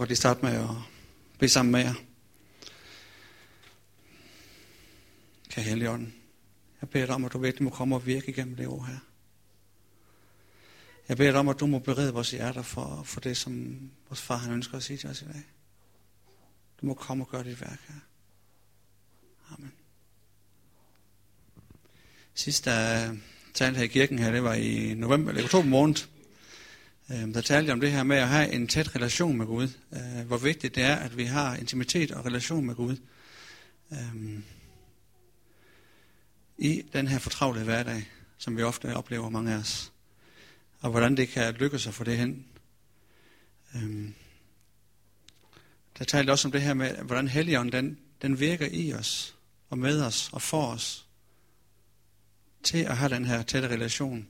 godt lige starte med at bede sammen med jer. Kære Helligånden, jeg beder dig om, at du virkelig må komme og virke igennem det år her. Jeg beder dig om, at du må berede vores hjerter for, for det, som vores far han ønsker at sige til os i dag. Du må komme og gøre dit værk her. Amen. Sidst der talte her i kirken her, det var i november eller oktober måned, øh, der talte jeg om det her med at have en tæt relation med Gud. Øh, hvor vigtigt det er, at vi har intimitet og relation med Gud. Øh, I den her fortravlede hverdag, som vi ofte oplever mange af os. Og hvordan det kan lykkes at få det hen. Øhm, der talte også om det her med, hvordan Helligånden den, den virker i os, og med os, og for os, til at have den her tætte relation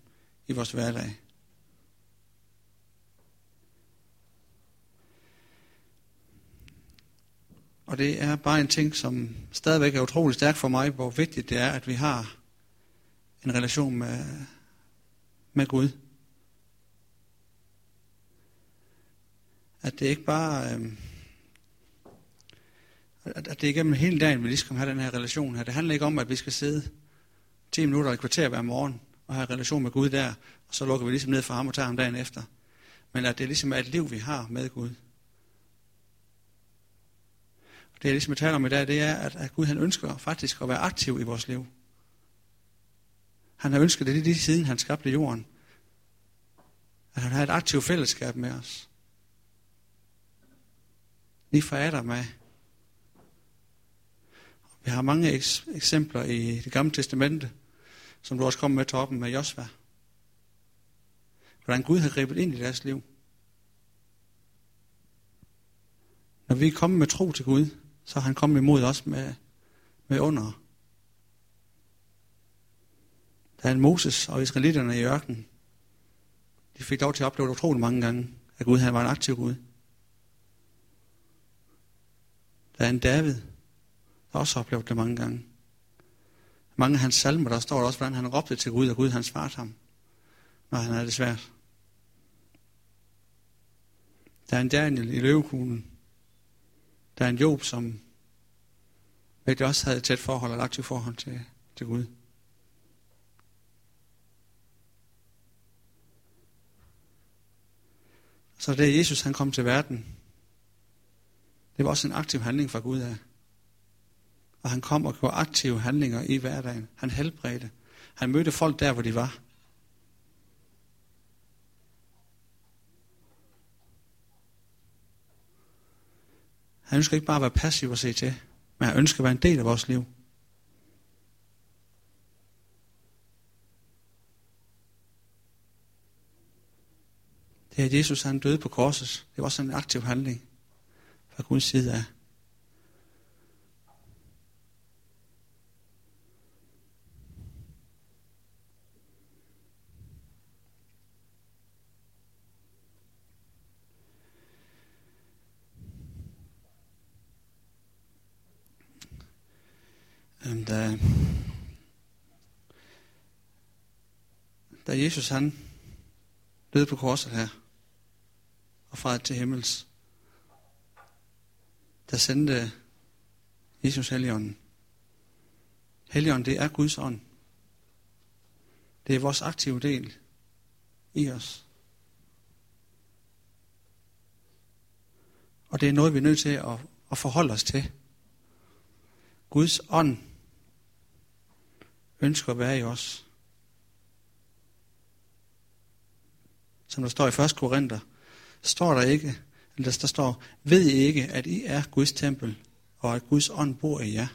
i vores hverdag. Og det er bare en ting, som stadigvæk er utrolig stærk for mig, hvor vigtigt det er, at vi har en relation med, med Gud. At det ikke bare... Øh, at, at det er igennem hele dagen, vi lige skal have den her relation her. Det handler ikke om, at vi skal sidde 10 minutter i kvarter hver morgen og have en relation med Gud der, og så lukker vi ligesom ned for ham og tager ham dagen efter. Men at det ligesom er et liv, vi har med Gud. Det jeg ligesom taler om i dag, det er, at, at Gud han ønsker faktisk at være aktiv i vores liv. Han har ønsket det lige siden han skabte jorden. At han har et aktivt fællesskab med os. Lige fra Adam af. Vi har mange eksempler i det gamle testamente, som du også kom med toppen med Josva. Hvordan Gud har grebet ind i deres liv. Når vi er kommet med tro til Gud, så han kom imod os med, med under. Der er Moses og israelitterne i ørkenen. De fik lov til at opleve det utroligt mange gange, at Gud han var en aktiv Gud. Der er en David, der også har oplevet det mange gange. Mange af hans salmer, der står der også, hvordan han råbte til Gud, og Gud han svarede ham, når han havde det svært. Der er en Daniel i løvekuglen. Der er en Job, som virkelig også havde et tæt forhold og et aktivt forhold til, til Gud. Så det Jesus han kom til verden, det var også en aktiv handling fra Gud af. Og han kom og gjorde aktive handlinger i hverdagen. Han helbredte. Han mødte folk der, hvor de var. Han ønsker ikke bare at være passiv og se til, men han ønsker at være en del af vores liv. Det at Jesus han døde på korset, det var også en aktiv handling fra Guds side af. da, da Jesus han døde på korset her, og fra til himmels, der sendte Jesus Helligånden. Helligånden, det er Guds ånd. Det er vores aktive del i os. Og det er noget, vi er nødt til at, at forholde os til. Guds ånd ønsker at være i os. Som der står i 1. Korinther, står der ikke, eller der står, ved I ikke, at I er Guds tempel, og at Guds ånd bor i jer.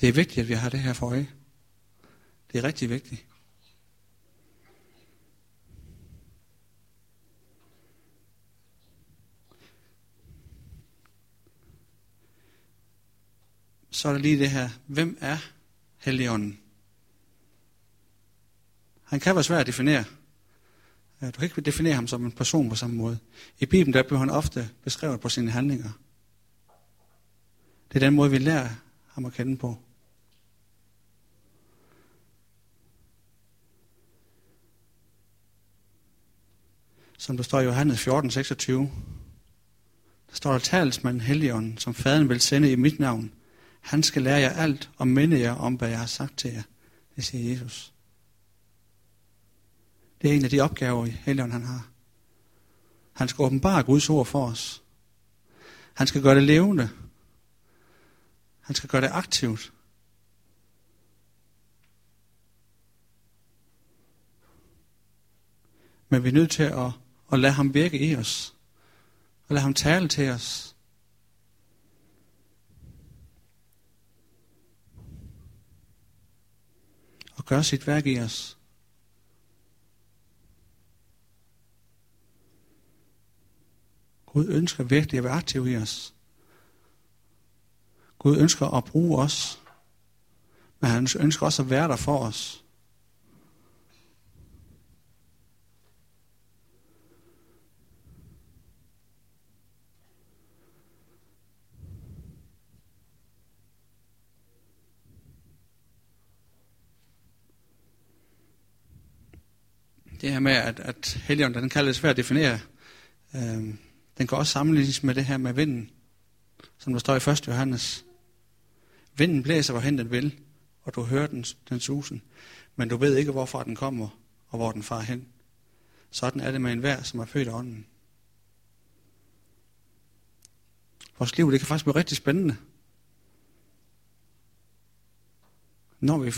Det er vigtigt, at vi har det her for øje. Det er rigtig vigtigt. så er der lige det her. Hvem er Helligånden? Han kan være svær at definere. Du kan ikke definere ham som en person på samme måde. I Bibelen der bliver han ofte beskrevet på sine handlinger. Det er den måde, vi lærer ham at kende på. som der står i Johannes 14, 26. Der står der talsmanden Helligånden, som faderen vil sende i mit navn. Han skal lære jer alt og minde jer om, hvad jeg har sagt til jer. Det siger Jesus. Det er en af de opgaver, Helligånden han har. Han skal åbenbare Guds ord for os. Han skal gøre det levende. Han skal gøre det aktivt. Men vi er nødt til at, at lade ham virke i os. Og lade ham tale til os. Og gøre sit værk i os. Gud ønsker virkelig at være aktiv i os. Gud ønsker at bruge os, men han ønsker også at være der for os. Det her med, at, at Helligånden, den kan lidt svært at definere. Øhm, den kan også sammenlignes med det her med vinden, som der står i 1. Johannes. Vinden blæser, hvorhen den vil, og du hører den, den susen, men du ved ikke, hvorfra den kommer, og hvor den far hen. Sådan er det med enhver, som er født af ånden. Vores liv, det kan faktisk blive rigtig spændende. Når vi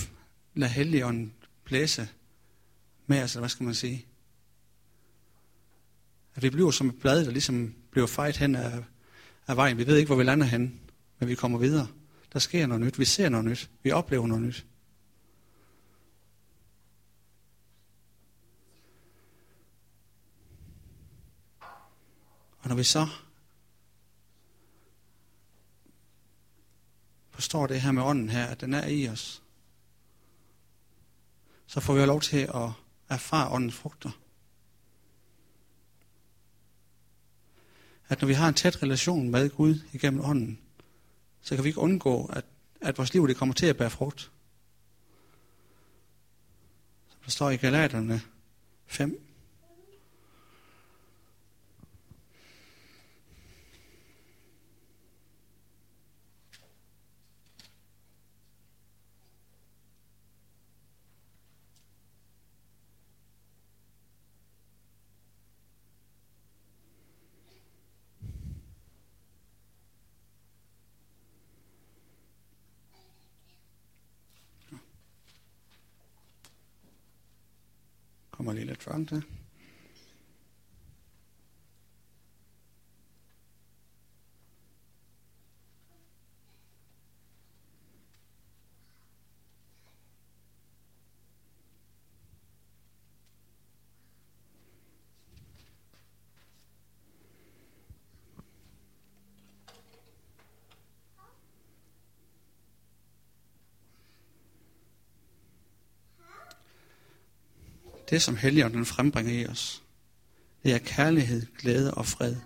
lader Helligånden blæse med os, eller hvad skal man sige? At vi bliver som et blad, der ligesom bliver fejt hen af, af vejen. Vi ved ikke, hvor vi lander hen, men vi kommer videre. Der sker noget nyt. Vi ser noget nyt. Vi oplever noget nyt. Og når vi så forstår det her med ånden her, at den er i os, så får vi lov til at erfare åndens frugter. At når vi har en tæt relation med Gud igennem ånden, så kan vi ikke undgå, at, at vores liv det kommer til at bære frugt. Som der står i Galaterne 5, kommer Det, som Helligånden frembringer i os, det er kærlighed, glæde og fred,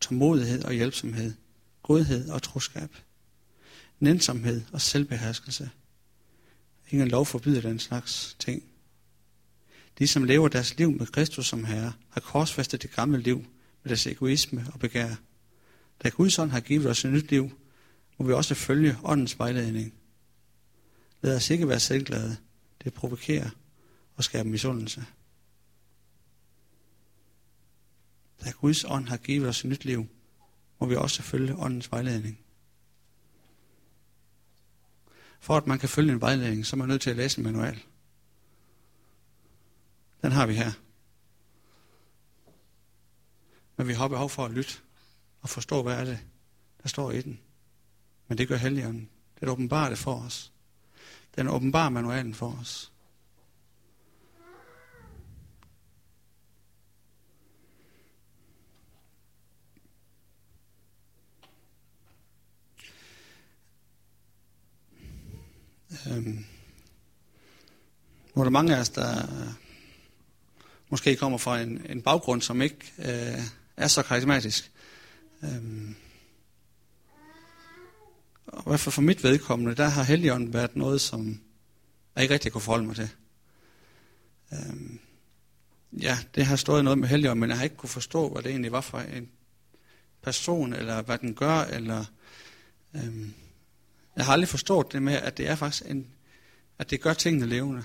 tålmodighed og hjælpsomhed, godhed og troskab, nænsomhed og selvbeherskelse. Ingen lov forbyder den slags ting. De, som lever deres liv med Kristus som Herre, har korsfæstet det gamle liv med deres egoisme og begær. Da Guds ånd har givet os et nyt liv, må vi også følge åndens vejledning. Lad os ikke være selvglade. Det provokerer og skabe misundelse. Da Guds ånd har givet os et nyt liv, må vi også følge åndens vejledning. For at man kan følge en vejledning, så er man nødt til at læse en manual. Den har vi her. Men vi har behov for at lytte og forstå, hvad er det, der står i den. Men det gør Helligånden. Det åbenbarer det for os. Den åbenbarer manualen for os. Øhm, nu er der mange af os, der måske kommer fra en, en baggrund, som ikke øh, er så karismatisk. Øhm, og i hvert fald for mit vedkommende, der har Helligånden været noget, som jeg ikke rigtig kunne forholde mig til. Øhm, ja, det har stået noget med Helligånden, men jeg har ikke kunne forstå, hvad det egentlig var for en person, eller hvad den gør, eller øhm, jeg har aldrig forstået det med, at det er faktisk en, at det gør tingene levende.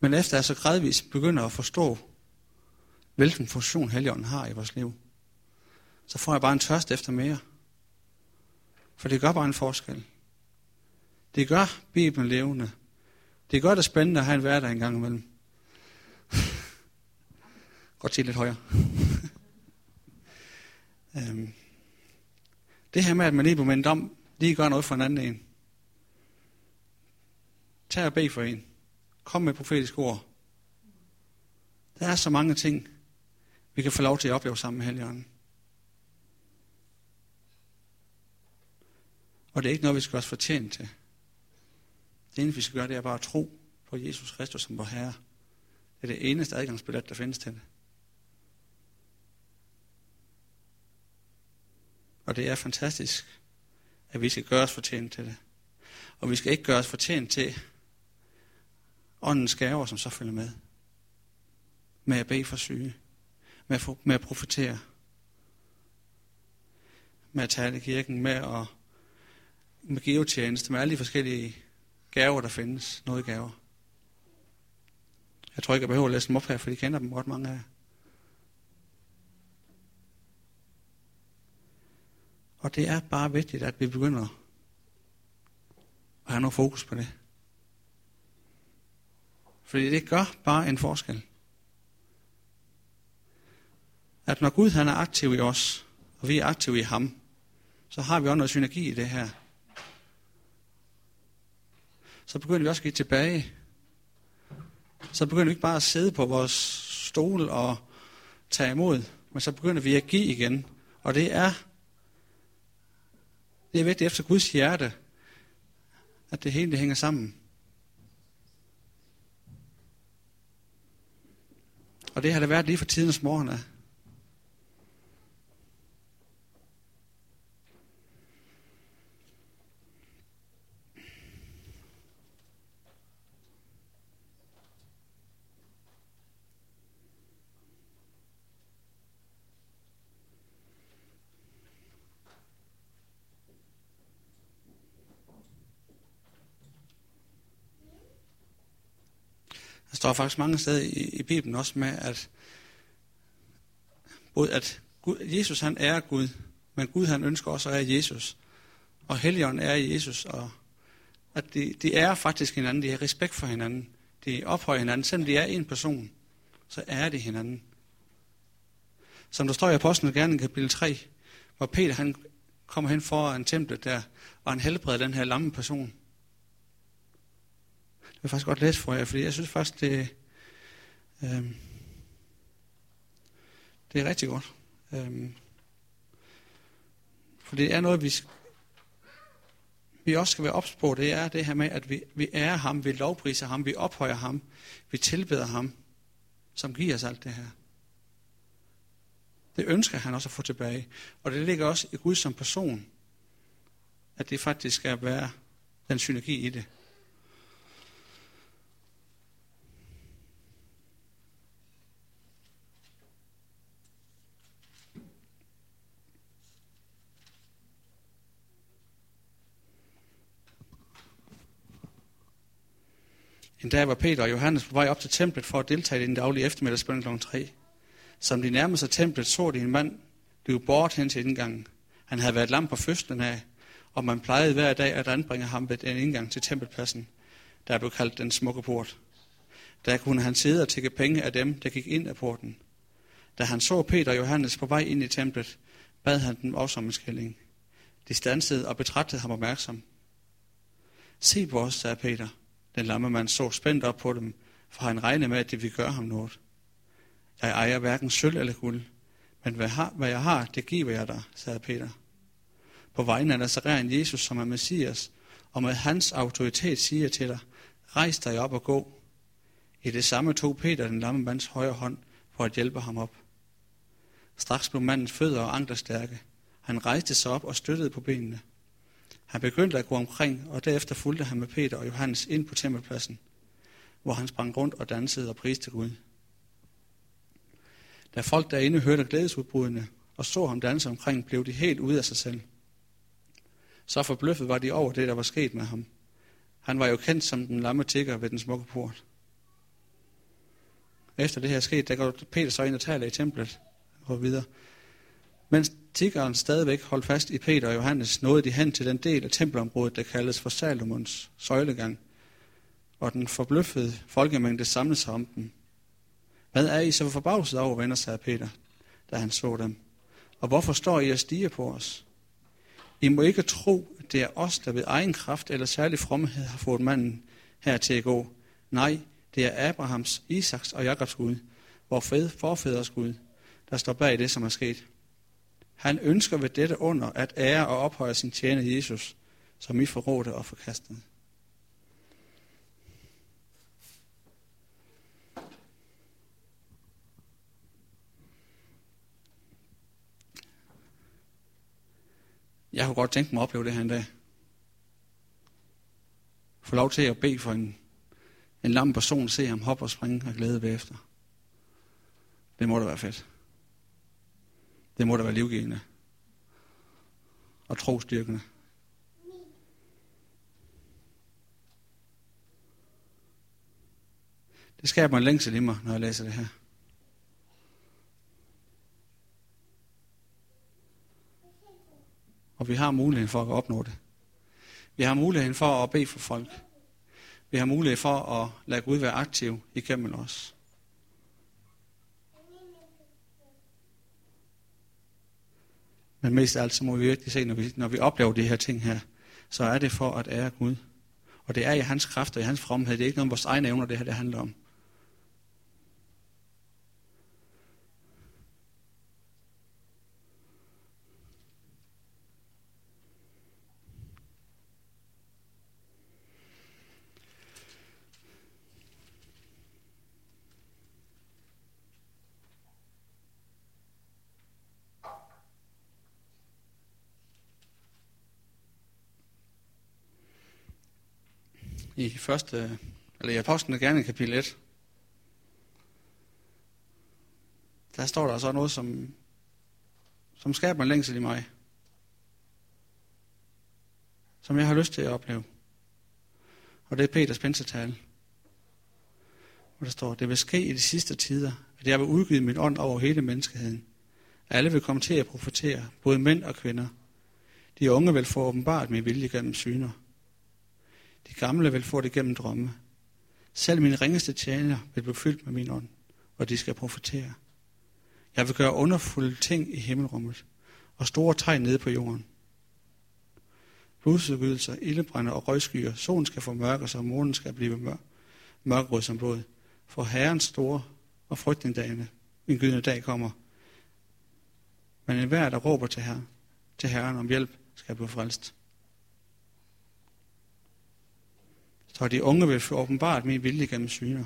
Men efter jeg så gradvist begynder at forstå, hvilken funktion Helligånden har i vores liv, så får jeg bare en tørst efter mere. For det gør bare en forskel. Det gør Bibelen levende. Det gør det spændende at have en hverdag en gang imellem. Godt til lidt højere. øhm. Det her med, at man lige på mindet om, lige gør noget for en anden en. Tag og bed for en. Kom med profetisk ord. Der er så mange ting, vi kan få lov til at opleve sammen med Helligånden. Og det er ikke noget, vi skal også fortjene til. Det eneste, vi skal gøre, det er bare at tro på Jesus Kristus som vor Herre. Det er det eneste adgangsbillet, der findes til det. Og det er fantastisk, at vi skal gøre os fortjent til det. Og vi skal ikke gøre os fortjent til åndens gaver, som så følger med. Med at bede for syge. Med at, med at profitere. Med at tale i kirken. Med at med geotjeneste. Med alle de forskellige gaver, der findes. Noget gaver. Jeg tror ikke, jeg behøver at læse dem op her, for de kender dem godt mange af jer. Og det er bare vigtigt, at vi begynder at have noget fokus på det. Fordi det gør bare en forskel. At når Gud han er aktiv i os, og vi er aktive i ham, så har vi også noget synergi i det her. Så begynder vi også at give tilbage. Så begynder vi ikke bare at sidde på vores stol og tage imod, men så begynder vi at give igen. Og det er det er vigtigt efter Guds hjerte, at det hele det hænger sammen. Og det har det været lige for tidens morgen af. Står faktisk mange steder i, i Bibelen også med, at, både at Gud, Jesus han er Gud, men Gud han ønsker også at være Jesus. Og Helligånden er Jesus, og at de, de er faktisk hinanden, de har respekt for hinanden, de ophøjer hinanden, selvom de er en person, så er de hinanden. Som der står i Apostlen gerne i kapitel 3, hvor Peter han kommer hen foran templet der, og han helbreder den her lamme person vil faktisk godt læse for jer, fordi jeg synes faktisk, det, øh, det er rigtig godt. Øh, for det er noget, vi, vi også skal være ops på. Det er det her med, at vi, vi er ham, vi lovpriser ham, vi ophøjer ham, vi tilbeder ham, som giver os alt det her. Det ønsker han også at få tilbage. Og det ligger også i Gud som person, at det faktisk skal være den synergi i det. En dag var Peter og Johannes på vej op til templet for at deltage i den daglige eftermiddagsbøn kl. 3. Som de nærmede sig templet, så de en mand blive bort hen til indgangen. Han havde været lam på fødslen af, og man plejede hver dag at anbringe ham ved den indgang til tempelpladsen, der blev kaldt den smukke port. Der kunne han sidde og tække penge af dem, der gik ind af porten. Da han så Peter og Johannes på vej ind i templet, bad han dem også om en skilling. De stansede og betragtede ham opmærksom. Se på os, sagde Peter. Den lamme mand så spændt op på dem, for han regnede med, at det ville gøre ham noget. Jeg ejer hverken sølv eller guld, men hvad, har, hvad jeg har, det giver jeg dig, sagde Peter. På vegne af Nazaren Jesus, som er Messias, og med hans autoritet siger til dig, rejs dig op og gå. I det samme tog Peter den lamme mands højre hånd for at hjælpe ham op. Straks blev mandens fødder og ankler stærke. Han rejste sig op og støttede på benene. Han begyndte at gå omkring, og derefter fulgte han med Peter og Johannes ind på tempelpladsen. hvor han sprang rundt og dansede og priste Gud. Da folk derinde hørte glædesudbrudene og så ham danse omkring, blev de helt ude af sig selv. Så forbløffet var de over det, der var sket med ham. Han var jo kendt som den lamme tigger ved den smukke port. Efter det her skete, der går Peter så ind og taler i templet og videre. Mens tiggeren stadigvæk holdt fast i Peter og Johannes, nåede de hen til den del af tempelområdet, der kaldes for Salomons søjlegang. Og den forbløffede folkemængde samlede sig om dem. Hvad er I så forbavset over, venner, sagde Peter, da han så dem. Og hvorfor står I og stiger på os? I må ikke tro, at det er os, der ved egen kraft eller særlig fromhed har fået manden her til at gå. Nej, det er Abrahams, Isaks og Jakobs Gud, vor forfædres Gud, der står bag det, som er sket. Han ønsker ved dette under at ære og ophøje sin tjener Jesus, som I forrådte og forkastede. Jeg kunne godt tænke mig at opleve det her en dag. Få lov til at bede for en, en lam person, se ham hoppe og springe og glæde bagefter. Det må da være fedt. Det må da være livgivende. Og trostyrkende. Det skaber en længsel i mig, når jeg læser det her. Og vi har muligheden for at opnå det. Vi har muligheden for at bede for folk. Vi har mulighed for at lade Gud være aktiv igennem os. Men mest af alt, så må vi virkelig se, når vi, når vi oplever de her ting her, så er det for at ære Gud. Og det er i hans kraft og i hans fromhed. Det er ikke noget om vores egne evner, det her det handler om. I første, eller i Apostlen gerne kapitel 1, der står der altså så noget, som, som skaber en længsel i mig. Som jeg har lyst til at opleve. Og det er Peters pensetale. Hvor der står, det vil ske i de sidste tider, at jeg vil udgive min ånd over hele menneskeheden. Alle vil komme til at profetere, både mænd og kvinder. De unge vil få åbenbart min vilje gennem syner. De gamle vil få det gennem drømme. Selv mine ringeste tjener vil blive fyldt med min ånd, og de skal profetere. Jeg vil gøre underfulde ting i himmelrummet, og store tegn nede på jorden. Blodsudgydelser, ildebrænder og røgskyer, solen skal få mørke, så månen skal blive mør, mørkerød som blod. For Herrens store og frygtende dagene, min gydende dag kommer. Men enhver, der råber til, her, til Herren om hjælp, skal blive frelst. Så de unge vil få åbenbart min vilje gennem syner.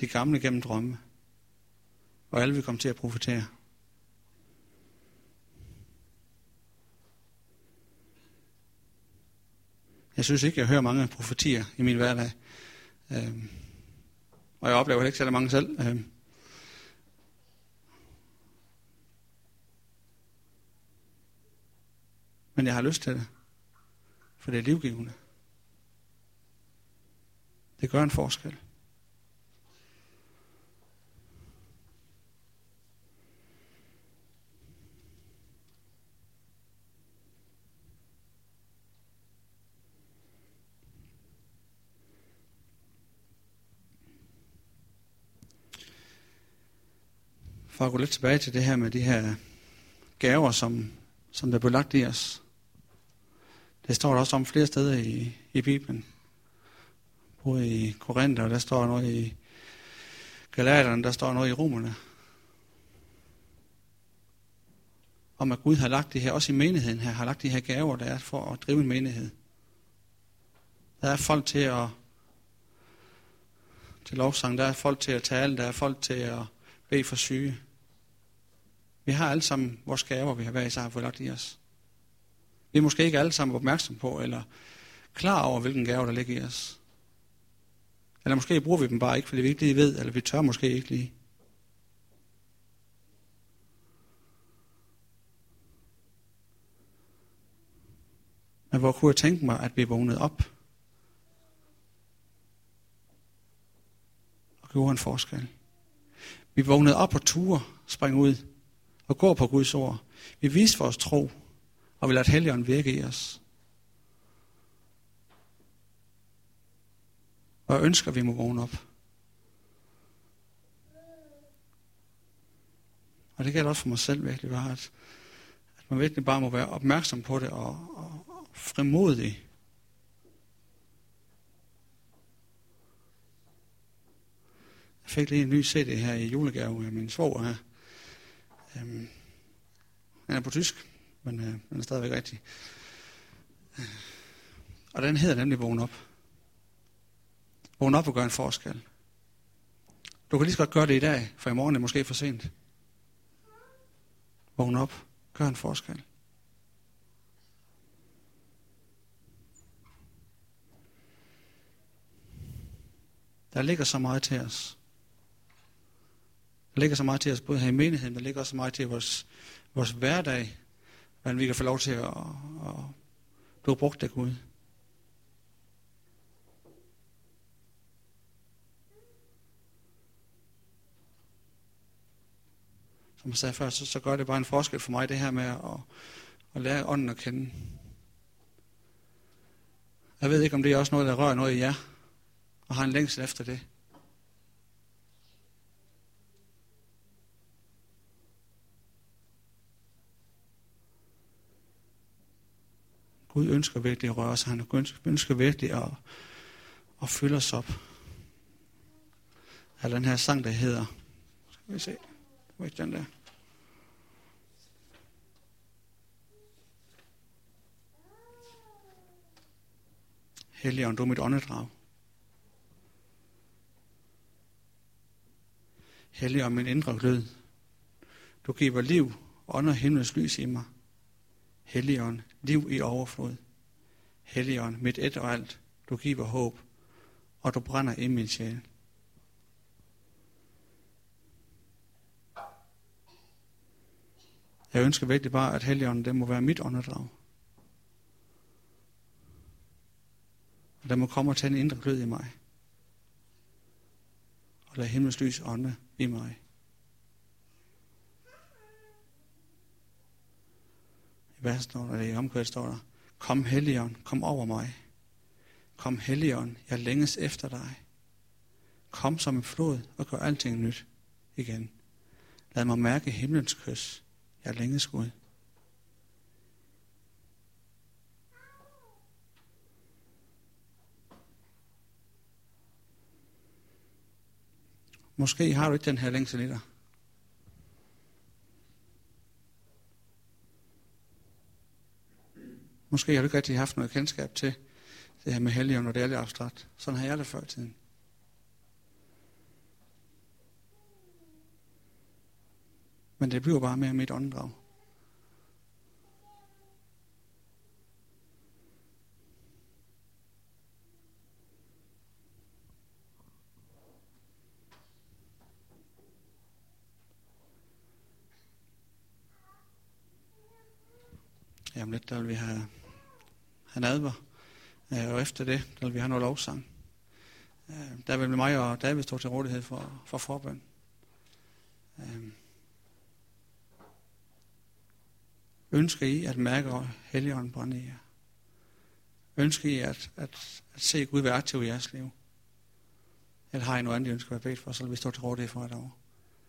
De gamle gennem drømme. Og alle vil komme til at profitere. Jeg synes ikke, jeg hører mange profetier i min hverdag. Øhm, og jeg oplever ikke særlig mange selv. Øhm, men jeg har lyst til det. For det er livgivende. Det gør en forskel. For at gå lidt tilbage til det her med de her gaver, som, som der blev lagt i os. Det står der også om flere steder i, i Bibelen både i Korinther, der står noget i Galaterne, der står noget i Romerne. Om at Gud har lagt det her, også i menigheden her, har lagt de her gaver, der er for at drive en menighed. Der er folk til at til lovsang, der er folk til at tale, der er folk til at bede for syge. Vi har alle sammen vores gaver, vi har hver især fået lagt i os. Vi er måske ikke alle sammen opmærksom på, eller klar over, hvilken gave, der ligger i os. Eller måske bruger vi dem bare ikke, fordi vi ikke lige ved, eller vi tør måske ikke lige. Men hvor kunne jeg tænke mig, at vi vågnede op og gjorde en forskel. Vi vågnede op og ture, springe ud og går på Guds ord. Vi viste vores tro, og vi lader Helligånden virke i os. Og jeg ønsker, at vi må vågne op. Og det gælder også for mig selv virkelig, bare, at, at man virkelig bare må være opmærksom på det og, og, og frimodig. Jeg fik lige en ny CD her i julegave af min svoger her. Øhm, den er på tysk, men øh, den er stadigvæk rigtig. Øh, og den hedder nemlig Vågn op. Vågn op og gør en forskel. Du kan lige så godt gøre det i dag, for i morgen er det måske for sent. Vågn op. Gør en forskel. Der ligger så meget til os. Der ligger så meget til os, både her i menigheden, der ligger også så meget til vores, vores hverdag, hvordan vi kan få lov til at, at, at blive brugt af Gud. Som jeg sagde før, så, så gør det bare en forskel for mig, det her med at, at lære ånden at kende. Jeg ved ikke, om det er også noget, der rører noget i jer, og har en længsel efter det. Gud ønsker virkelig at røre os. Han ønsker virkelig at, at fylde os op. Af den her sang, der hedder... Skal vi se. Hvor er den der? Helligånd, du er mit åndedrag. Helligånd, min indre glød. Du giver liv, ånd og himlens lys i mig. Helligånd, liv i overflod. Helligånd, mit et og alt, du giver håb, og du brænder i min sjæl. Jeg ønsker virkelig bare, at Helligånden, det må være mit åndedrag. Der må komme og tage en indre glød i mig. Og lad himlens lys ånde i mig. I vers står der, i omkvædet står der, Kom Helligånd, kom over mig. Kom Helligånd, jeg længes efter dig. Kom som en flod og gør alting nyt igen. Lad mig mærke himlens kys. Jeg længes Gud. Måske har du ikke den her længsel i dig. Måske har du ikke rigtig haft noget kendskab til det her med helgen, og det er lidt abstrakt. Sådan har jeg det før i tiden. Men det bliver bare mere mit åndedrag. Jamen lidt, der vil vi have, have nadver. Øh, og efter det, der vil vi have noget lovsang. Øh, der vil mig og David stå til rådighed for, for forbøn. Øh, ønsker I at mærke Helligånden brænde i jer? Ønsker I at, at, at se Gud være aktiv i jeres liv? Eller har I noget andet, I ønsker at være bedt for, så vil vi stå til rådighed for et år.